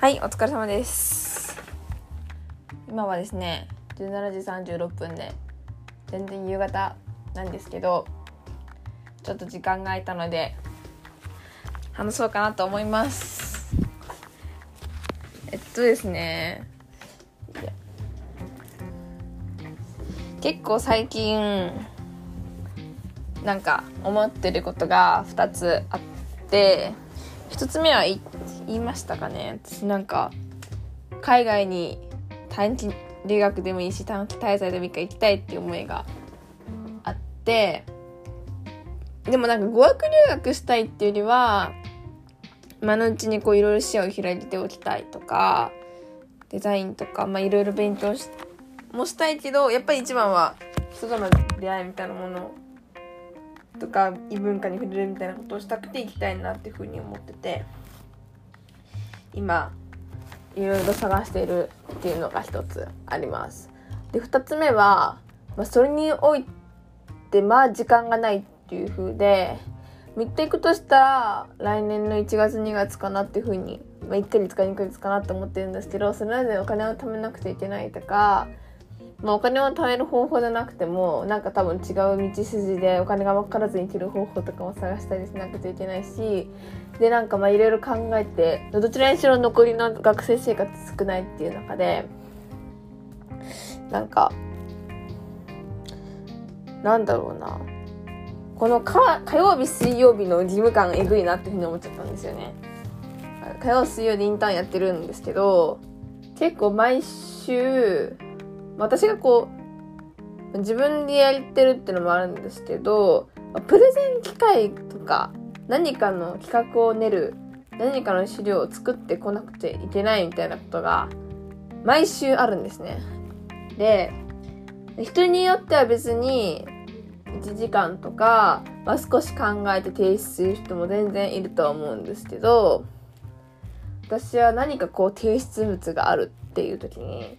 はい、お疲れ様です。今はですね、17時36分で、全然夕方なんですけど、ちょっと時間が空いたので、話そうかなと思います。えっとですね、結構最近、なんか思ってることが2つあって、1つ目は言い言いましたかね？私なんか海外に短期留学でもいいし短期滞在でもいいから行きたいっていう思いがあってでもなんか語学留学したいっていうよりは今のうちにこういろいろ視野を開いておきたいとかデザインとかまあいろいろ勉強しもしたいけどやっぱり一番は人との出会いみたいなものとか異文化に触れるみたいなことをしたくて行きたいなっていうふうに思ってて。今いろいろ探しているっていうのが一つあります。で2つ目は、まあ、それにおいてまあ時間がないっていう風で見ていくとしたら来年の1月2月かなっていう風に、まあ、1ヶ月か2ヶ月かなと思ってるんですけどそれまでお金を貯めなくちゃいけないとかまあ、お金を貯める方法じゃなくてもなんか多分違う道筋でお金が分からずに行ける方法とかも探したりしなくちゃいけないしでなんかまあいろいろ考えてどちらにしろ残りの学生生活少ないっていう中でなんかなんだろうな。このか火曜日水曜日の義務感えぐいなっていうふうに思っちゃったんですよね。火曜水曜でインターンやってるんですけど結構毎週私がこう自分でやってるっていうのもあるんですけどプレゼン機会とか何かの企画を練る何かの資料を作ってこなくちゃいけないみたいなことが毎週あるんですね。で人によっては別に1時間とか、まあ、少し考えて提出する人も全然いるとは思うんですけど私は何かこう提出物があるっていう時に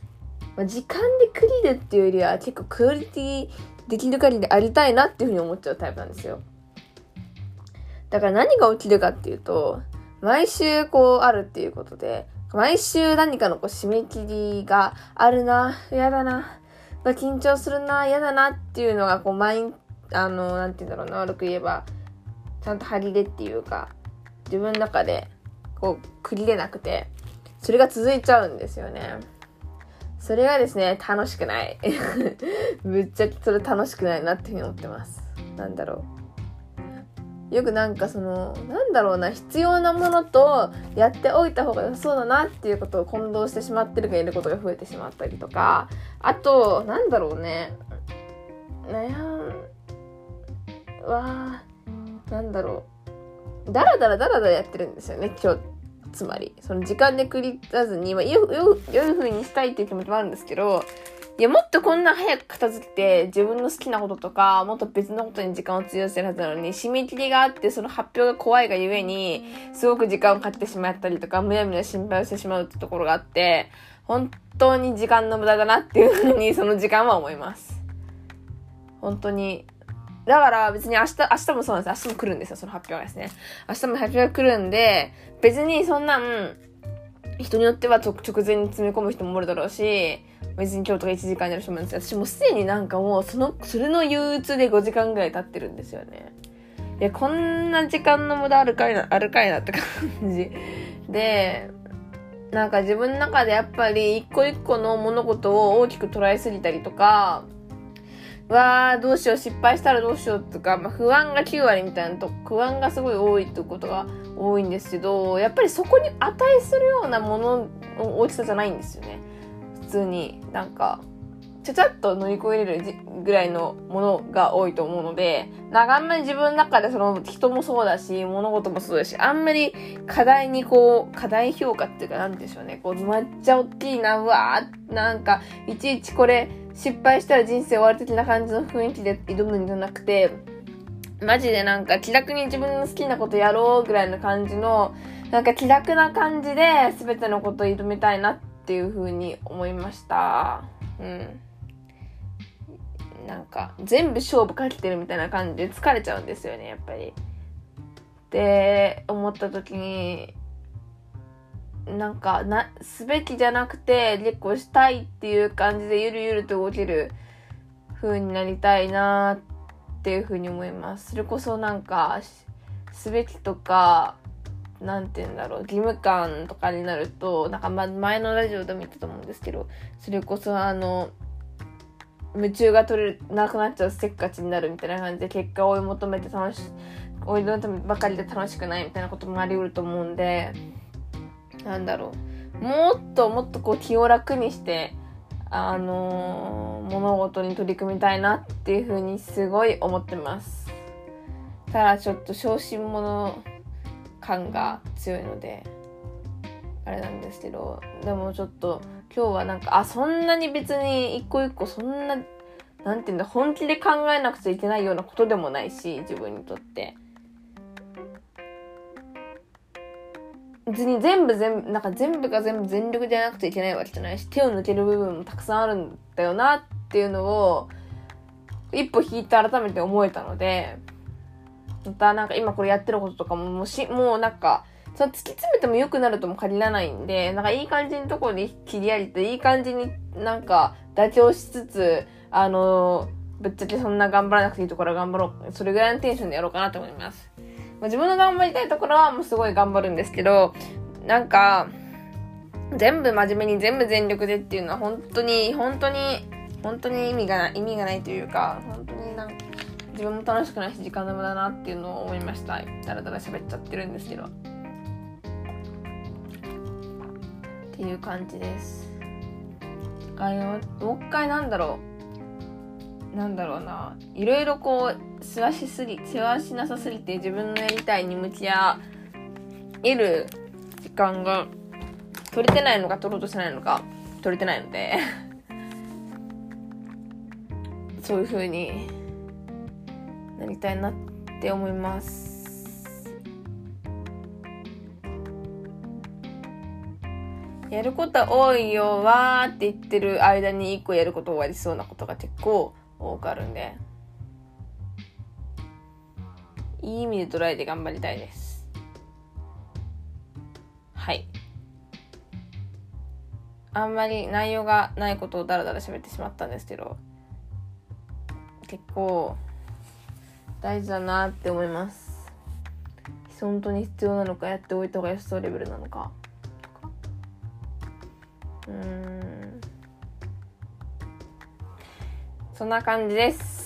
まあ、時間でクリルっていうよりは結構クオリティできる限りでありたいなっていうふうに思っちゃうタイプなんですよ。だから何が起きるかっていうと、毎週こうあるっていうことで、毎週何かのこう締め切りがあるな、嫌だな、まあ緊張するな、嫌だなっていうのがこう毎、あの、なんて言うんだろうな、悪く言えば、ちゃんと張り出っていうか、自分の中でこう、区切れなくて、それが続いちゃうんですよね。それがですね、楽しくない。ぶっちゃけそれ楽しくないなっていうふうに思ってます。なんだろう。よくなんかその、なんだろうな、必要なものとやっておいた方が良さそうだなっていうことを混同してしまってるがいることが増えてしまったりとか、あと、なんだろうね、悩ん、わー、なんだろう。だらだらだらだらやってるんですよね、今日。つまりその時間で繰り出ずに、まあ、よよ良い風にしたいっていう気持ちもあるんですけどいやもっとこんな早く片付けて自分の好きなこととかもっと別のことに時間を費やせるはずなのに締め切りがあってその発表が怖いがゆえにすごく時間をかけてしまったりとかむやみな心配をしてしまうってところがあって本当に時間の無駄だなっていうふうにその時間は思います。本当にだから別に明日、明日もそうなんです。明日も来るんですよ、その発表がですね。明日も発表が来るんで、別にそんなん、人によっては直前に詰め込む人もおるだろうし、別に今日とか1時間になる人もいるんですけど、私もうすでになんかもうその、それの憂鬱で5時間ぐらい経ってるんですよね。いや、こんな時間の無駄あるかいな、あるかいなって感じ。で、なんか自分の中でやっぱり一個一個の物事を大きく捉えすぎたりとか、わーどうしよう失敗したらどうしようとか、まあ、不安が9割みたいなと不安がすごい多いってことが多いんですけどやっぱりそこに値するようなものの大きさじゃないんですよね。普通になんかちゃちゃっと乗り越えれるぐらいのものが多いと思うのでなんかあんまり自分の中でその人もそうだし物事もそうだしあんまり課題にこう課題評価っていうかなんでしょうね。こうめっちゃ大きいなうわーなんかいちいちこれ失敗したら人生終わる的な感じの雰囲気で挑むんじゃなくて、マジでなんか気楽に自分の好きなことやろうぐらいの感じの、なんか気楽な感じで全てのことを挑みたいなっていう風に思いました。うん。なんか全部勝負かけてるみたいな感じで疲れちゃうんですよね、やっぱり。って思った時に、なんかなすべきじゃなくて結構したいっていう感じでゆるゆると動ける風になりたいなっていう風に思います。それこそなんかすべきとかなんて言うんだろう義務感とかになるとなんかま前のラジオでも言ったと思うんですけどそれこそあの夢中が取れなくなっちゃうせっかちになるみたいな感じで結果を追い求めて楽し追い求めばかりで楽しくないみたいなこともありうると思うんでなんだろう。もっともっとこう気を楽にしてあのー、物事に取り組みたいなっていうふうにすごい思ってます。ただちょっと小心者感が強いのであれなんですけどでもちょっと今日はなんかあそんなに別に一個一個そんななんていうんだ本気で考えなくちゃいけないようなことでもないし自分にとって。別に全部全部なんか全部が全部全力でやらなくちゃいけないわけじゃないし手を抜ける部分もたくさんあるんだよなっていうのを一歩引いて改めて思えたのでまたなんか今これやってることとかももうしもうなんかその突き詰めても良くなるとも限らないんで、なんかいい感じのところに切り上げて、いい感じになんか妥協しつつ、あの、ぶっちゃけそんな頑張らなくていいところは頑張ろう。それぐらいのテンションでやろうかなと思います。まあ、自分の頑張りたいところはもうすごい頑張るんですけど、なんか、全部真面目に全部全力でっていうのは本当に、本当に、本当に意味がない、意味がないというか、本当になんか、自分も楽しくないし時間の無駄だなっていうのを思いました。だらだら喋っちゃってるんですけど。っていう感じですあのもう一回なんだろうなんだろうないろいろこう世話しすぎ世話しなさすぎて自分のやりたいに向き合える時間が取れてないのか取ろうとしてないのか取れてないのでそういう風になりたいなって思います。やること多いよわーって言ってる間に一個やること終わりそうなことが結構多くあるんで。いい意味で捉えて頑張りたいです。はい。あんまり内容がないことをダラダラ喋ってしまったんですけど結構大事だなって思います。本当に必要なのかやっておいた方が良さそうレベルなのか。うん。そんな感じです。